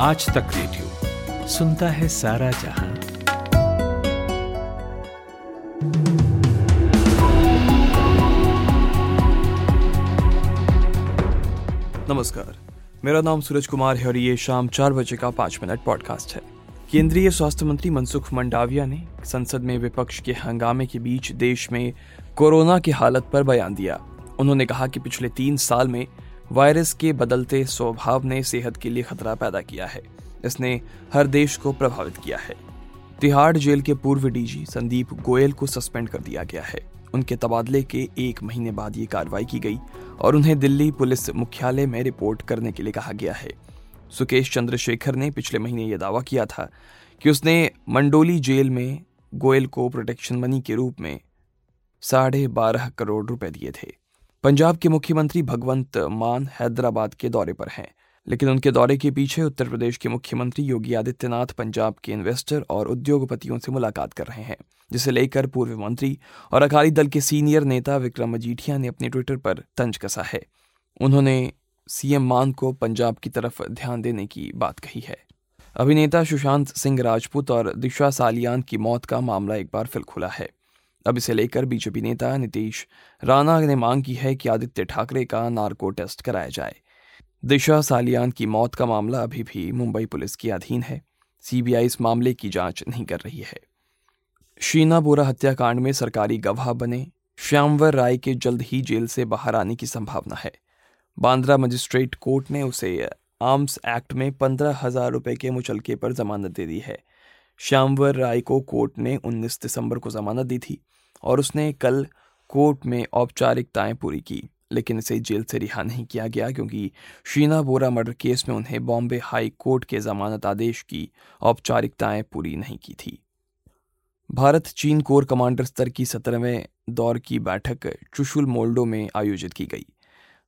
आज तक रेडियो सुनता है सारा जहाँ। नमस्कार, मेरा नाम सूरज कुमार है और ये शाम चार बजे का पाँच मिनट पॉडकास्ट है। केंद्रीय स्वास्थ्य मंत्री मनसुख मंडाविया ने संसद में विपक्ष के हंगामे के बीच देश में कोरोना की हालत पर बयान दिया। उन्होंने कहा कि पिछले तीन साल में वायरस के बदलते स्वभाव ने सेहत के लिए खतरा पैदा किया है। इसने हर देश को प्रभावित किया है। तिहाड़ जेल के पूर्व डीजी संदीप गोयल को सस्पेंड कर दिया गया है। उनके तबादले के एक महीने बाद ये कार्रवाई की गई और उन्हें दिल्ली पुलिस मुख्यालय में रिपोर्ट करने के लिए कहा गया है। सुकेश चंद्रशेखर ने पिछले महीने यह दावा किया था कि उसने मंडोली जेल में गोयल को प्रोटेक्शन मनी के रूप में साढ़े बारह करोड़ रुपए दिए थे। पंजाब के मुख्यमंत्री भगवंत मान हैदराबाद के दौरे पर हैं, लेकिन उनके दौरे के पीछे उत्तर प्रदेश के मुख्यमंत्री योगी आदित्यनाथ पंजाब के इन्वेस्टर और उद्योगपतियों से मुलाकात कर रहे हैं, जिसे लेकर पूर्व मंत्री और अकाली दल के सीनियर नेता विक्रम मजीठिया ने अपने ट्विटर पर तंज कसा है। उन्होंने सीएम मान को पंजाब की तरफ़ ध्यान देने की बात कही है। अभिनेता सुशांत सिंह राजपूत और दिशा सालियान की मौत का मामला एक बार फिर खुला है। अब इसे लेकर बीजेपी नेता नीतीश राणा ने मांग की है कि आदित्य ठाकरे का नार्को टेस्ट कराया जाए। दिशा सालियान की मौत का मामला अभी भी मुंबई पुलिस के अधीन है। सीबीआई इस मामले की जाँच नहीं कर रही है। शीना बोरा हत्याकांड में सरकारी गवाह बने। श्यामवर राय के जल्द ही जेल से बाहर आने की संभावना है। बांद्रा मजिस्ट्रेट कोर्ट ने उसे आर्म्स एक्ट में पंद्रह हज़ार रुपए के मुचलके पर जमानत दे दी है। श्यामवर राय को कोर्ट ने 19 दिसंबर को जमानत दी थी। और उसने कल कोर्ट में औपचारिकताएँ पूरी की, लेकिन इसे जेल से रिहा नहीं किया गया क्योंकि शीना बोरा मर्डर केस में उन्हें बॉम्बे हाई कोर्ट के जमानत आदेश की औपचारिकताएँ पूरी नहीं की थी। भारत चीन कोर कमांडर स्तर की सत्रहवें दौर की बैठक चुशुल मोल्डो में आयोजित की गई।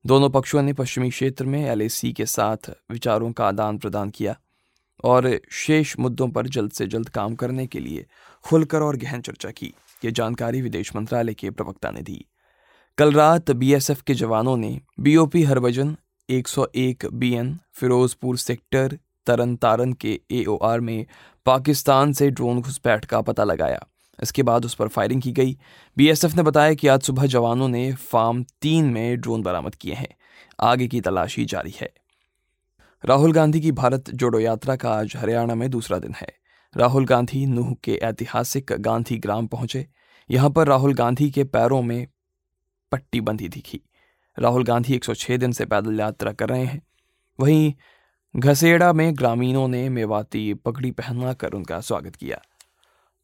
दोनों पक्षों ने पश्चिमी क्षेत्र में एलएसी के साथ विचारों का आदान प्रदान किया और शेष मुद्दों पर जल्द से जल्द काम करने के लिए खुलकर और गहन चर्चा की। ये जानकारी विदेश मंत्रालय के प्रवक्ता ने दी। कल रात बीएसएफ के जवानों ने BOP Harbhajan 101 BN Ferozepur sector Tarn Taran के एओआर में पाकिस्तान से ड्रोन घुसपैठ का पता लगाया। इसके बाद उस पर फायरिंग की गई। बीएसएफ ने बताया कि आज सुबह जवानों ने फार्म तीन में ड्रोन बरामद किए हैं। आगे की तलाशी जारी है। राहुल गांधी की भारत जोड़ो यात्रा का आज हरियाणा में दूसरा दिन है। राहुल गांधी नूह के ऐतिहासिक गांधी ग्राम पहुँचे। यहाँ पर राहुल गांधी के पैरों में पट्टी बंधी दिखी। राहुल गांधी 106 दिन से पैदल यात्रा कर रहे हैं। वहीं घसेड़ा में ग्रामीणों ने मेवाती पगड़ी पहना कर उनका स्वागत किया।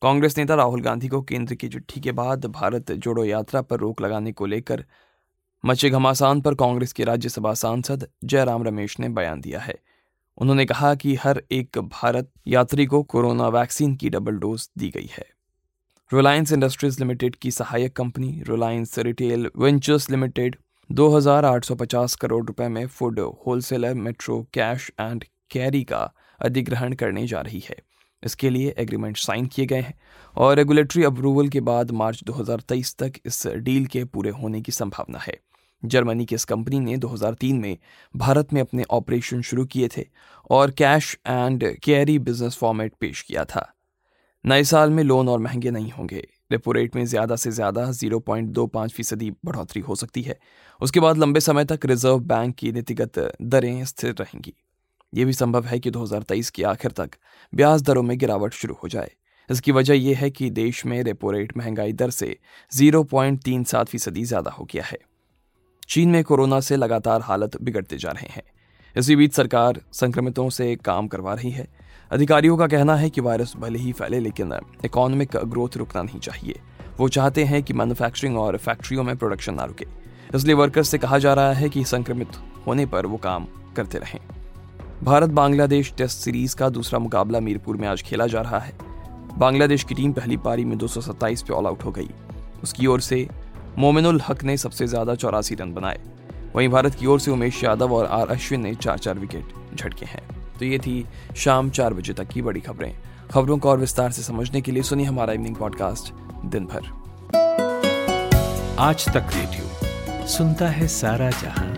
कांग्रेस नेता राहुल गांधी को केंद्र की चिट्ठी के बाद भारत जोड़ो यात्रा पर रोक लगाने को लेकर मचे घमासान पर कांग्रेस के राज्यसभा सांसद जयराम रमेश ने बयान दिया है। उन्होंने कहा कि हर एक भारत यात्री को कोरोना वैक्सीन की डबल डोज दी गई है। रिलायंस इंडस्ट्रीज़ लिमिटेड की सहायक company Reliance Retail Ventures Limited 2,850 crore रुपए में food wholesaler Metro cash and carry का अधिग्रहण करने जा रही है। इसके लिए एग्रीमेंट साइन किए गए हैं और रेगुलेटरी अप्रूवल के बाद मार्च 2023 तक इस डील के पूरे होने की संभावना है। जर्मनी की इस कंपनी ने 2003 में भारत में अपने ऑपरेशन शुरू किए थे और cash and carry business format पेश किया था। नए साल में लोन और महँगे नहीं होंगे। रेपो रेट में ज़्यादा से ज़्यादा 0.25 फ़ीसदी बढ़ोतरी हो सकती है। उसके बाद लंबे समय तक रिज़र्व बैंक की नीतिगत दरें स्थिर रहेंगी। ये भी संभव है कि 2023 के आखिर तक ब्याज दरों में गिरावट शुरू हो जाए। इसकी वजह यह है कि देश में रेपो रेट महँगाई दर से 0.37 फ़ीसदी ज़्यादा हो गया है। चीन में कोरोना से लगातार हालत बिगड़ते जा रहे हैं। इसी बीच सरकार संक्रमितों से काम करवा रही है। अधिकारियों का कहना है कि वायरस भले ही फैले, लेकिन इकोनॉमिक ग्रोथ रुकना नहीं चाहिए। वो चाहते हैं कि मैन्युफैक्चरिंग और फैक्ट्रियों में प्रोडक्शन ना रुके। इसलिए वर्कर्स से कहा जा रहा है कि संक्रमित होने पर वो काम करते रहें। भारत बांग्लादेश टेस्ट सीरीज़ का दूसरा मुकाबला मीरपुर में आज खेला जा रहा है। बांग्लादेश की टीम पहली पारी में 227 पे ऑल आउट हो गई। उसकी ओर से मोमिनुल हक ने सबसे ज़्यादा चौरासी रन बनाए। वहीं भारत की ओर से उमेश यादव और आर अश्विन ने चार चार विकेट झटके हैं। तो ये थी शाम चार बजे तक की बड़ी खबरें। खबरों को और विस्तार से समझने के लिए सुनिए हमारा इवनिंग पॉडकास्ट दिन भर। आज तक रेडियो, सुनता है सारा जहाँ।